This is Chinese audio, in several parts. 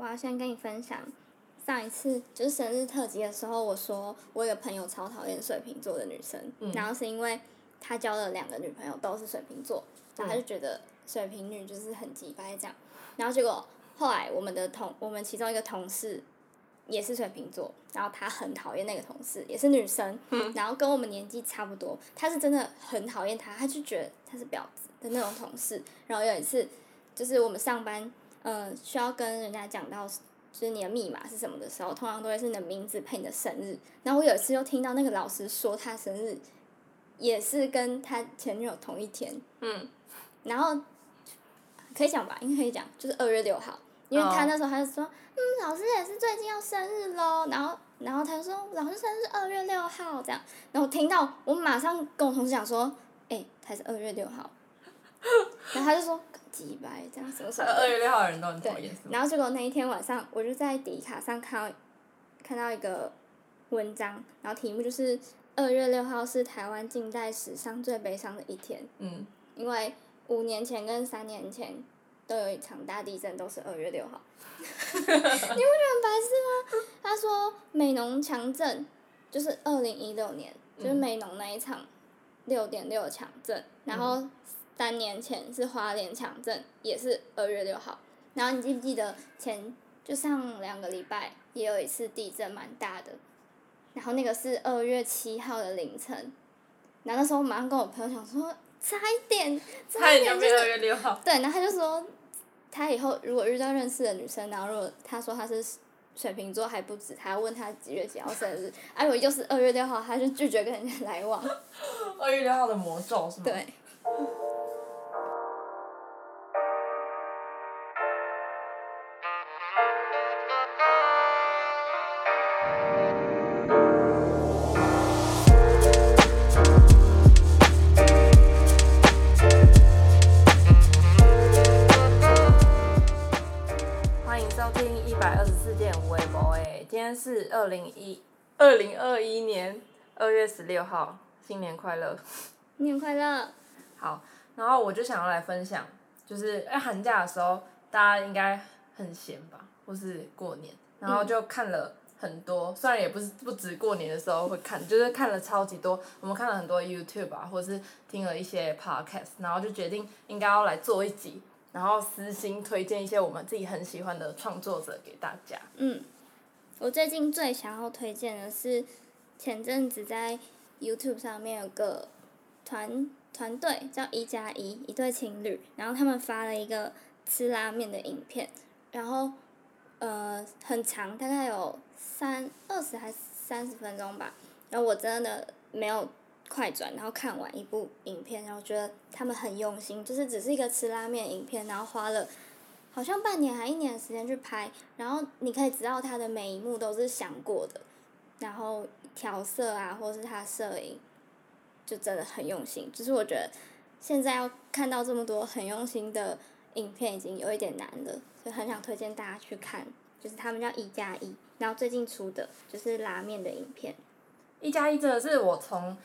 我要先跟你分享，上一次就是生日特辑的时候，我说我有个朋友超讨厌水瓶座的女生，嗯然后是因为他交了两个女朋友都是水瓶座，然后他就觉得水瓶女就是很鸡掰这样，然后结果后来我们的同我们其中一个同事也是水瓶座，然后他很讨厌那个同事，也是女生，然后跟我们年纪差不多，他是真的很讨厌他，他就觉得他是婊子的那种同事。然后有一次，就是我们上班，呃，需要跟人家讲到就是你的密码是什么的时候，通常都会是你的名字配你的生日。然后我有一次又听到那个老师说他生日也是跟他前女友同一天，嗯，然后可以讲吧，应该可以讲，就是二月六号，因为他哦。那时候他就说，嗯，老师也是最近要生日喽，然后然后他就说老师生日二月六号这样，然后我听到我马上跟我同事讲说，哎、他是二月六号，然后他就说几百这样什么什么二月六号的人都很讨对厌，然后结果那一天晚上，我就在迪卡上看到看到一个文章，然后题目就是二月六号是台湾近代史上最悲伤的一天，嗯，因为五年前跟三年前都有一场大地震，都是二月六号。你不觉得很白痴吗？他说美浓强震就是二零一六年，就是美浓那一场六点六强震，然后三年前是花莲强震，也是二月六号。然后你记不记得前就上两个礼拜也有一次地震蛮大的，然后那个是二月七号的凌晨，然后那时候我马上跟我朋友讲说，差一点，差差一点就二月六号，对，然后他就说，他以后如果遇到认识的女生，然后如果他说他是水瓶座还不止，他要问他几月几号生日，哎、我又是二月六号，他就拒绝跟人家来往。二月六号的魔咒是吗？对。二零一二零二一年二月十六号，新年快乐！新年快乐！好，然后我就想要来分享，就是哎寒假的时候，大家应该很闲吧，或是过年，然后就看了很多，虽然也不是不止过年的时候会看，就是看了超级多，我们看了很多 YouTube 啊，或是听了一些 Podcast，然后就决定应该要来做一集，然后私心推荐一些我们自己很喜欢的创作者给大家。嗯，我最近最想要推荐的是，前阵子在 YouTube 上面有个团团队叫一加一，一对情侣，然后他们发了一个吃拉面的影片，然后呃很长，大概有三二十还三十分钟吧，然后我真的没有快转，然后看完一部影片，然后觉得他们很用心，就是只是一个吃拉面影片，然后花了。好像半年还一年的时间去拍，然后你可以知道他的每一幕都是想过的，然后调色啊，或是他摄影，就真的很用心。就是我觉得现在要看到这么多很用心的影片，已经有一点难了，所以很想推荐大家去看。就是他们叫一加一，然后最近出的就是拉面的影片。一加一真的是我从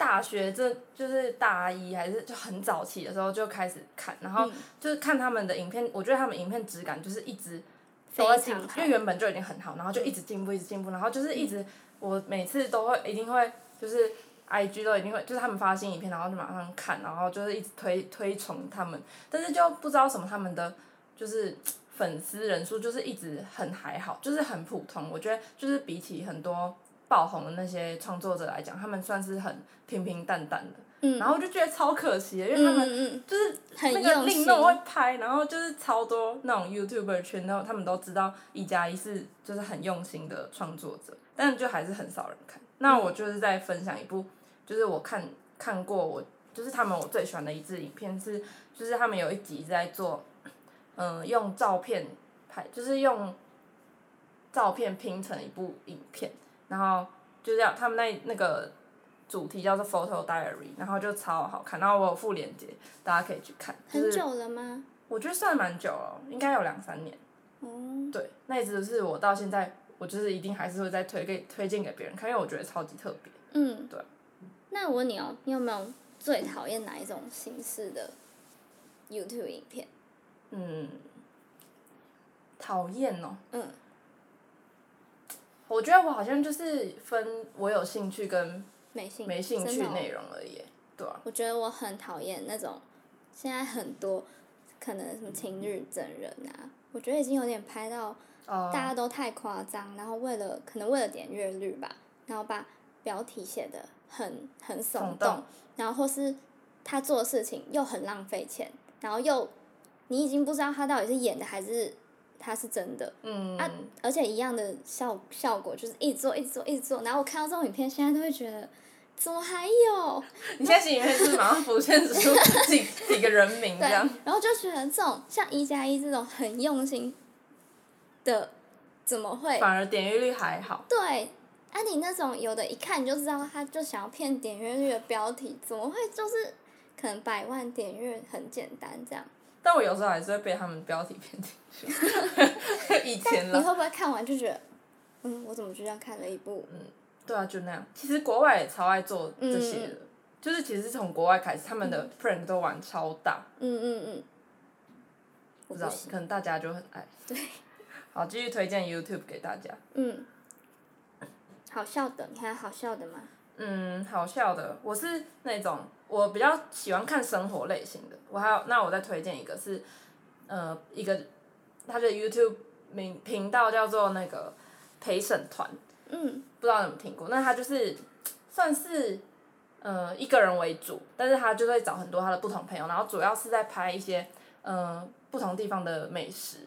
大学这就是大一还是就很早期的时候就开始看，然后嗯就是看他们的影片，我觉得他们影片质感就是一直都在进因为原本就已经很好，然后就一直进步，一直进步，然后就是一直我每次都会一定会就是 I G 都一定会就是他们发新影片，然后就马上看，然后就是一直推推崇他们，但是就不知道什么他们的就是 粉丝人数就是一直很还好，就是很普通，我觉得就是比起很多。爆红的那些创作者来讲，他们算是很平平淡淡的，嗯，然后我就觉得超可惜的，因为他们就是很那个令弄会拍，然后就是超多那种 YouTuber 圈，然后他们都知道一加一是就是很用心的创作者，但就还是很少人看。那我就是在分享一部，就是我看看过我就是他们我最喜欢的一支影片是，就是他们有一集在做，嗯、用照片拍，就是用照片拼成一部影片，然后就这样，他们那那个主题叫做 Photo Diary，然后就超好看，然后我有附链接，大家可以去看。就是很久了吗？我觉得算蛮久了，应该有两三年。哦，对，那一直是我到现在，我就是一定还是会再推给推荐给别人看，因为我觉得超级特别。嗯，对。那我问你哦，你有没有最讨厌哪一种形式的 YouTube 影片？嗯，讨厌哦。嗯。我觉得我好像就是分我有兴趣跟没兴没兴趣内容而已，对啊。我觉得我很讨厌那种，现在很多可能什么情侣整人啊，我觉得已经有点拍到哦大家都太夸张，然后为了可能为了点阅率吧，然后把标题写的很很耸耸动动，然后或是他做的事情又很浪费钱，然后又你已经不知道他到底是演的还是他是真的，嗯，啊而且一样的效效果就是一直做一直做一直做，然后我看到这种影片，现在都会觉得怎么还有？你现在心里面是马上浮现出几几个人名这样，，然后就觉得这种像一加一这种很用心的，怎么会？反而点阅率还好。对，啊，你那种有的一看你就知道他就想要骗点阅率的标题，怎么会就是可能百万点阅很简单这样？但我有时候还是会被他们标题骗进去。以前了，你会不会看完就觉得，嗯，我怎么就这样看了一部？嗯对啊，就那样。其实国外也超爱做这些的，嗯就是其实是从国外开始，他们的 prank 都玩超大，嗯嗯嗯，不知道可能大家就很爱。对。好，继续推荐 YouTube 给大家。嗯，好笑的，你还有好笑的吗？嗯，好笑的，我是那种我比较喜欢看生活类型的。我还有，那我再推荐一个是，呃，一个他的 YouTube 名频道叫做那个陪审团，嗯不知道你有没有听过？那他就是算是呃一个人为主，但是他就会找很多他的不同朋友，然后主要是在拍一些呃不同地方的美食，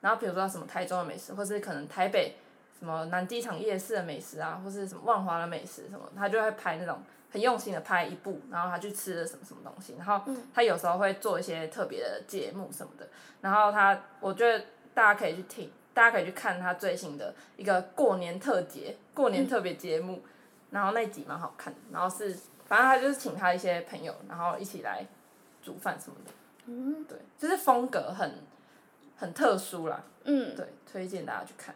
然后比如说什么台中的美食，或是可能台北什么南机场夜市的美食啊，或是什么万华的美食什么，他就会拍那种很用心的拍一部，然后他去吃了什么什么东西，然后他有时候会做一些特别的节目什么的，然后他我觉得大家可以去听，大家可以去看他最新的一个过年特节、过年特别节目，然后那集蛮好看的，然后是反正他就是请他一些朋友，然后一起来煮饭什么的，嗯。对，就是风格很很特殊啦，嗯，对，推荐大家去看。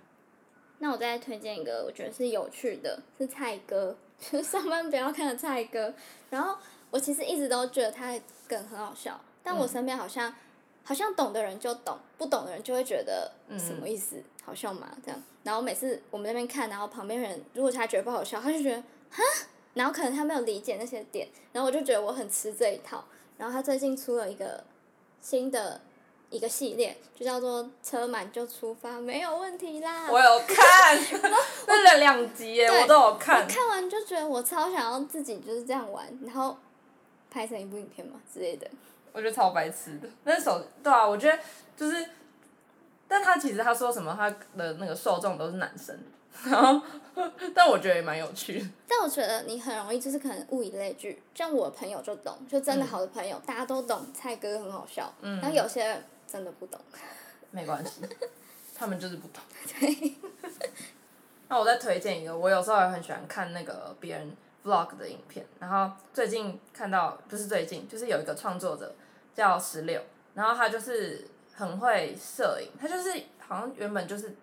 那我再推荐一个，我觉得是有趣的，是蔡哥，就是上班不要看的蔡哥。然后我其实一直都觉得他的梗很好笑，但我身边好像、好像懂的人就懂，不懂的人就会觉得什么意思，好笑吗？这样。然后每次我们那边看，然后旁边人如果他觉得不好笑，他就觉得哈，然后可能他没有理解那些点，然后我就觉得我很吃这一套。然后他最近出了一个新的一个系列，就叫做“车满就出发，没有问题啦”。我有看，那两两集耶，我都有看我。看完就觉得我超想要自己就是这样玩，然后拍成一部影片嘛之类的。我觉得超白痴的。那首对啊，我觉得就是，但他其实他说什么，他的那个受众都是男生，然后，但我觉得也蛮有趣的。但我觉得你很容易就是可能物以类聚，像我朋友就懂，就真的好的朋友，大家都懂蔡哥很好笑，嗯然后有些人真的不懂。没关系，他们就是不懂。那我再推荐一个，我有时候也很喜欢看那个别人 vlog 的影片，然后最近看到不是最近，就是有一个创作者叫十六，然后他就是很会摄影，他就是好像原本就是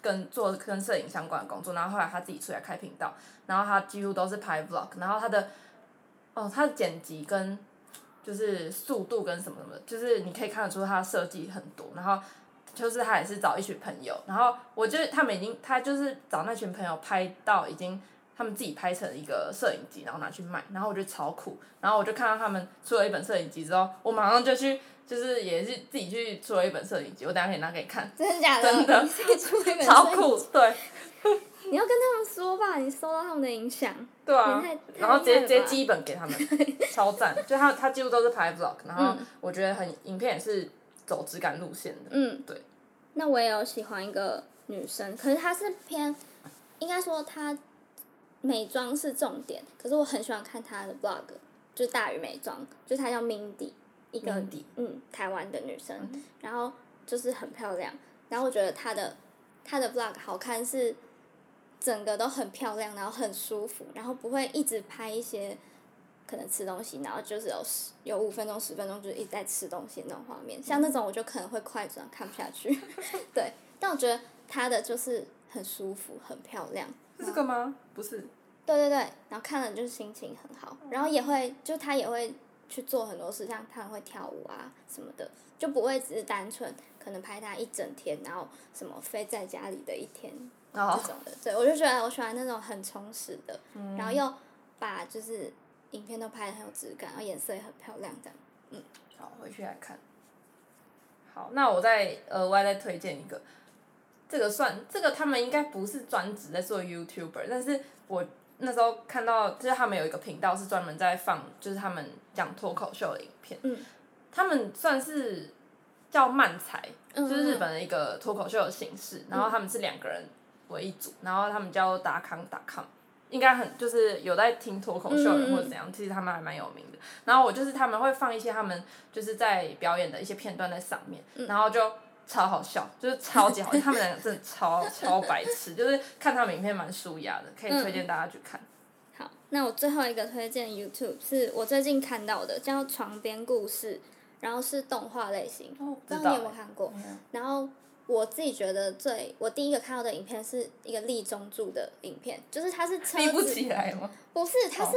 跟做跟摄影相关的工作，然后后来他自己出来开频道，然后他几乎都是拍 vlog，然后他的哦他的剪辑跟就是速度跟什么什么，就是你可以看得出他设计很多，然后就是他也是找一群朋友，然后我觉得他们已经他就是找那群朋友拍到已经他们自己拍成一个摄影机，然后拿去卖，然后我觉得超酷，然后我就看到他们出了一本摄影机之后，我马上就去就是也是自己去出了一本摄影机，我等下可以拿给你看，真的假的？真的 超酷，对你要跟他们说吧，你受到他们的影响。对啊，然后直接直接太厉害了吧寄一本给他们，超赞，就他他几乎都是拍 vlog，然后嗯我觉得很影片也是走质感路线的，嗯，对。那我也有喜欢一个女生，可是她是偏，应该说她美妆是重点，可是我很喜欢看她的 vlog，就大于美妆，就她叫 Mindy，一个嗯台湾的女生，然后就是很漂亮，然后我觉得她的她的 vlog 好看是整个都很漂亮，然后很舒服，然后不会一直拍一些。可能吃东西，然后就是有十有五分钟、十分钟，就是一直在吃东西那种画面，像那种我就可能会快转看不下去。对，但我觉得他的就是很舒服，很漂亮。是这个吗？不是，对对对，然后看了就是心情很好，然后也会就他也会去做很多事，像他们会跳舞啊什么的，就不会只是单纯可能拍他一整天，然后什么飞在家里的一天这哦，种的。对，我就觉得我喜欢那种很充实的，嗯然后又把就是影片都拍的很有质感，然后颜色也很漂亮这样。嗯好，回去来看。好，那我再额外再推荐一个，这个算这个他们应该不是专职在做 YouTuber，但是我那时候看到就是他们有一个频道是专门在放就是他们讲脱口秀的影片，嗯他们算是叫漫才，嗯就是日本的一个脱口秀的形式，然后他们是两个人为一组，然后他们叫达康达康，应该很就是有在听脱口秀的人或者怎样，其实他们还蛮有名的。然后我就是他们会放一些他们就是在表演的一些片段在上面，嗯然后就超好笑，就是超级好笑，他们两个真的超超白痴，就是看他们影片蛮舒压的，可以推荐大家去看。好，那我最后一个推荐 YouTube 是我最近看到的，叫《床边故事》，然后是动画类型，哦，不知道你有没有看过？然后我自己觉得最我第一个看到的影片是一个立中柱的影片，就是它是车立不子，起来吗？不是，它是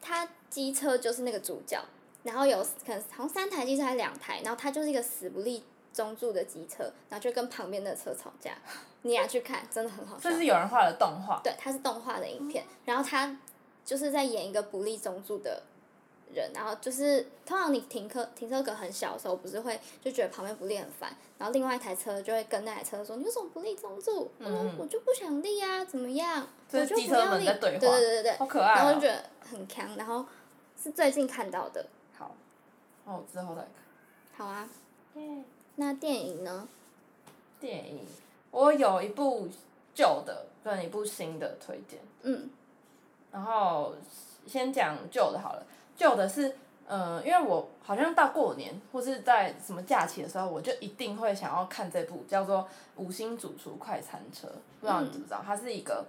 它机车就是那个主角，然后有可能好像三台机车还是两台，然后它就是一个死不立中柱的机车，然后就跟旁边的车吵架，你也要去看，真的很好笑这。是有人画的动画，对，它是动画的影片，然后他就是在演一个不立中柱的人，然后就是通常你停车停车格很小的时候，不是会就觉得旁边不立很烦，然后另外一台车就会跟那台车说：“你为什么不立中柱？”我说：“我就不想立啊，怎么样？这我就不要立。”对对对对对好可爱哦然后就觉。得很强，然后是最近看到的。好，那我之后再看。好啊，那电影呢？电影，我有一部旧的跟一部新的推荐，嗯然后先讲旧的好了。旧的是，嗯、因为我好像到过年或是在什么假期的时候，我就一定会想要看这部叫做《五星主厨快餐车》，不知道你知不知道？它是一个，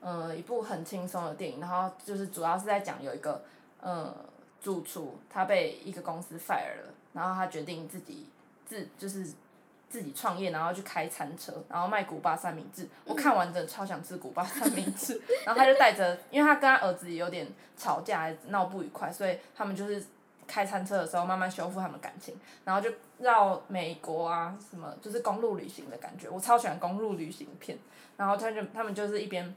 嗯、一部很轻松的电影，然后就是主要是在讲有一个，嗯、主厨他被一个公司 fire 了，然后他决定自己自就是自己创业，然后去开餐车，然后卖古巴三明治。我看完真的超想吃古巴三明治，然后他就带着，因为他跟他儿子有点吵架，还闹不愉快，所以他们就是开餐车的时候慢慢修复他们感情，然后就绕美国啊什么，就是公路旅行的感觉。我超喜欢公路旅行片，然后他就他们就是一边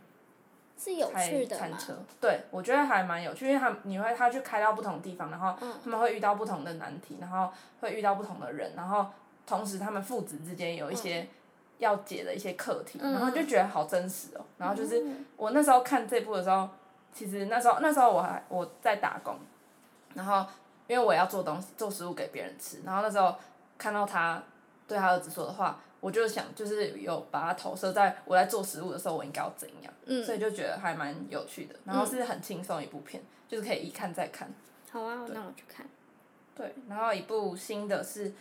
是有开趣的嘛？餐车，对我觉得还蛮有趣，因为他们你会他去开到不同地方，然后嗯他们会遇到不同的难题，然后会遇到不同的人，然后同时他们父子之间有一些要解的一些课题，嗯然后就觉得好真实哦。然后就是嗯我那时候看这部的时候，其实那时候那时候我还我在打工，然后因为我要做东西做食物给别人吃，然后那时候看到他对他儿子说的话，我就想就是有把它投射在我在做食物的时候我应该要怎样，嗯所以就觉得还蛮有趣的，然后是很轻松一部片，就是可以一看再看。好啊，那我去看。对，然后一部新的是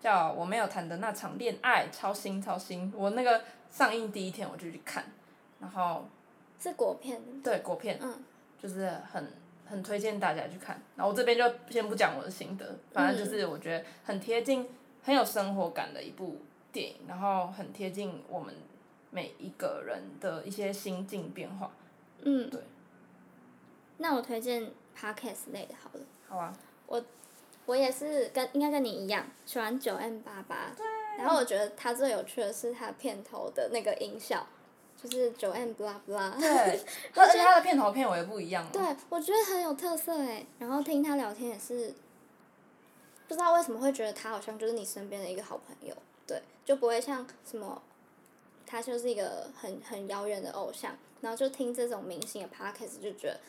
叫《我没有谈的那场恋爱》，超新超新。我那个上映第一天我就去看，然后是国片。对国片嗯就是很很推荐大家去看。然后我这边就先不讲我的心得，反正就是我觉得很贴近、很有生活感的一部电影，然后很贴近我们每一个人的一些心境变化。嗯。对。那我推荐 podcast 类的好了。好啊，我也是跟应该跟你一样喜欢九 M 八八，然后我觉得它最有趣的是它片头的那个音效，就是九 M blah blah。对，而且它的片头片尾也不一样、哦。对，我觉得很有特色哎。然后听他聊天也是，不知道为什么会觉得他好像就是你身边的一个好朋友，对，就不会像什么，他就是一个很很遥远的偶像，然后就听这种明星的 podcast 就觉得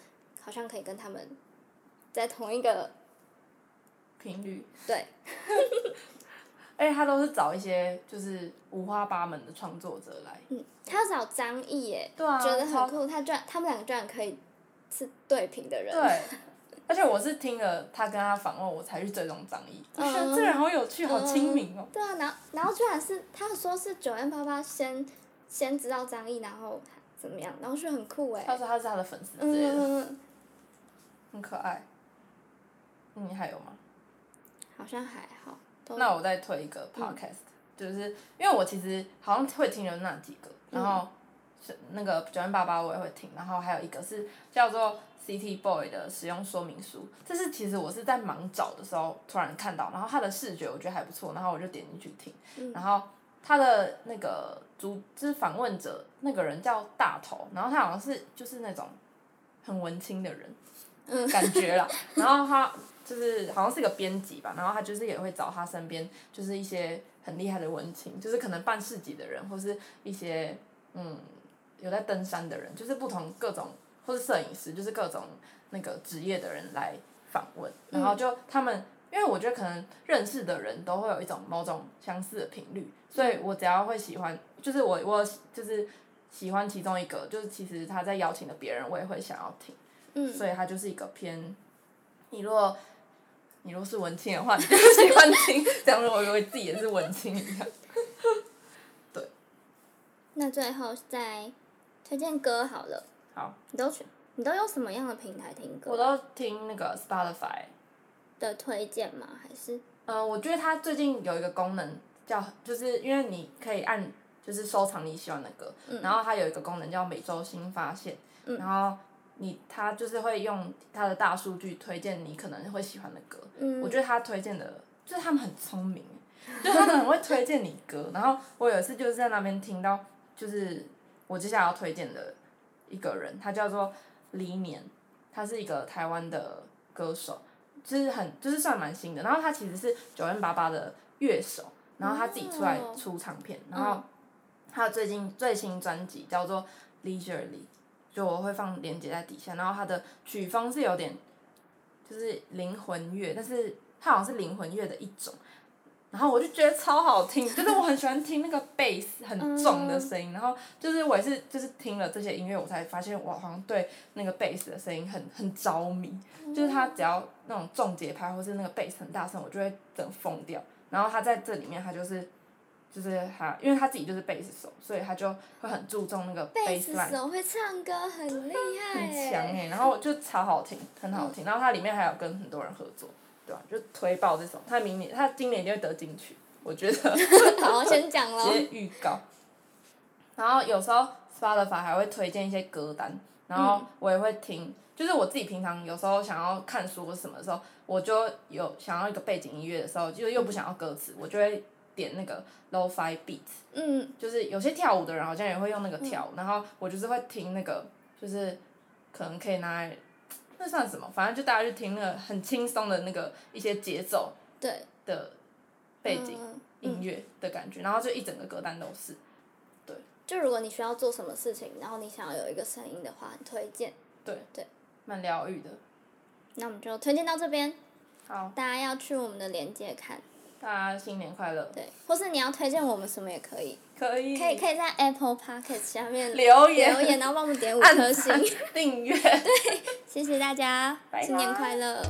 好像可以跟他们在同一个频率。对，而且他都是找一些就是五花八门的创作者来。嗯，他要找张译耶，对啊觉得很酷，他居然他们两个居然可以是对屏的人，对，而且我是听了他跟他访问，我才去追踪张译。嗯这人好有趣，好亲民哦。对啊，然后然后居然是他说是九 M 八八先先知道张译，然后怎么样，然后就很酷哎，他说他是他的粉丝之嗯类的，嗯嗯，很可爱。你还有吗？好像还好，那我再推一个 podcast，、就是因为我其实好像会听的那几个，然后是那个九零八八我也会听，然后还有一个是叫做 City Boy 的使用说明书，这是其实我是在忙找的时候突然看到，然后它的视觉我觉得还不错，然后我就点进去听，然后他的那个主就是访问者那个人叫大头，然后他好像是就是那种很文青的人，感觉啦，然后他就是好像是个编辑吧，然后他就是也会找他身边就是一些很厉害的文青，就是可能办市集的人，或是一些嗯有在登山的人，就是不同各种或是摄影师，就是各种那个职业的人来访问，然后就他们。因为我觉得可能认识的人都会有一种某种相似的频率，所以我只要会喜欢，就是我我就是喜欢其中一个，就是其实他在邀请的别人，我也会想要听，嗯。所以他就是一个偏，你如果你如果是文青的话，你就喜欢听，这样我以为自己也是文青一样。对那最后再推荐歌好了，好，你都选，你都用什么样的平台听歌？我都听那个 Spotify，的推荐吗？还是嗯，我觉得它最近有一个功能叫，就是因为你可以按就是收藏你喜欢的歌，然后它有一个功能叫每周新发现，然后你他就是会用他的大数据推荐你可能会喜欢的歌，我觉得他推荐的，就是他们很聪明，就是他们很会推荐你歌，然后我有一次就是在那边听到，就是我接下来要推荐的一个人，他叫做黎年，他是一个台湾的歌手。就是很就是算蛮新的，然后他其实是九零八八的乐手，然后他自己出来出唱片，然后他最近最新专辑叫做 Leisurely，就我会放链接在底下，然后它的曲风是有点就是灵魂乐，但是它好像是灵魂乐的一种，然后我就觉得超好听，就是我很喜欢听那个 bass 很重的声音，然后就是我也是就是听了这些音乐，我才发现我好像对那个 bass 的声音很很着迷，就是它只要那种重节拍或是那个 bass 很大声，我就会整个疯掉。然后它在这里面，它就是就是他，因为他自己就是贝斯手，所以他就会很注重那个贝斯。手会唱歌，很厉害很强哎、然后就超好听，很好听。然后它里面还有跟很多人合作，对吧、就推爆这首，他明年他今年一定会得金曲，我觉得 好，先讲喽直。接预告。然后有时候 Spotify 还会推荐一些歌单，然后我也会听。就是我自己平常有时候想要看书或什么的时候，我就有想要一个背景音乐的时候，就又不想要歌词，我就会点那个 Lo-Fi Beat。嗯，就是有些跳舞的人好像也会用那个跳舞，然后我就是会听那个，就是可能可以拿来，那算什么？反正就大家就听那个很轻松的那个一些节奏对，的背景嗯音乐的感觉，然后就一整个歌单都是。对就如果你需要做什么事情，然后你想要有一个声音的话，很推荐。对对，蛮疗愈的。那我们就推荐到这边，好，大家要去我们的链接看，大家新年快乐！对，或是你要推荐我们什么也可以，可以可以可以在 Apple Podcast 下面留言留言，然后帮我们点五颗星赞，订阅。对谢谢大家，新年快乐。